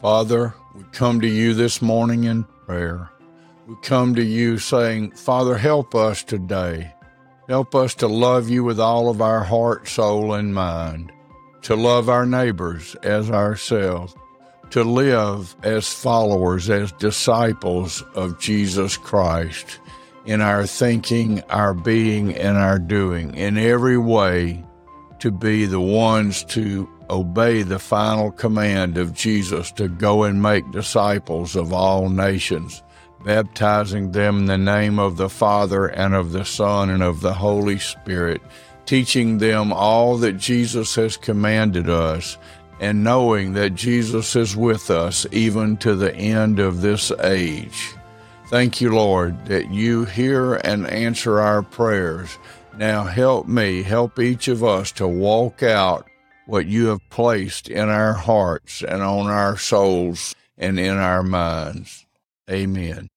Father, we come to you this morning in prayer. We come to you saying, Father, help us today. Help us to love you with all of our heart, soul, and mind, to love our neighbors as ourselves, to live as followers, as disciples of Jesus Christ in our thinking, our being, and our doing, in every way to be the ones to obey the final command of Jesus to go and make disciples of all nations, baptizing them in the name of the Father and of the Son and of the Holy Spirit, teaching them all that Jesus has commanded us, and knowing that Jesus is with us even to the end of this age. Thank you, Lord, that you hear and answer our prayers. Now help me, help each of us to walk out what you have placed in our hearts and on our souls and in our minds. Amen.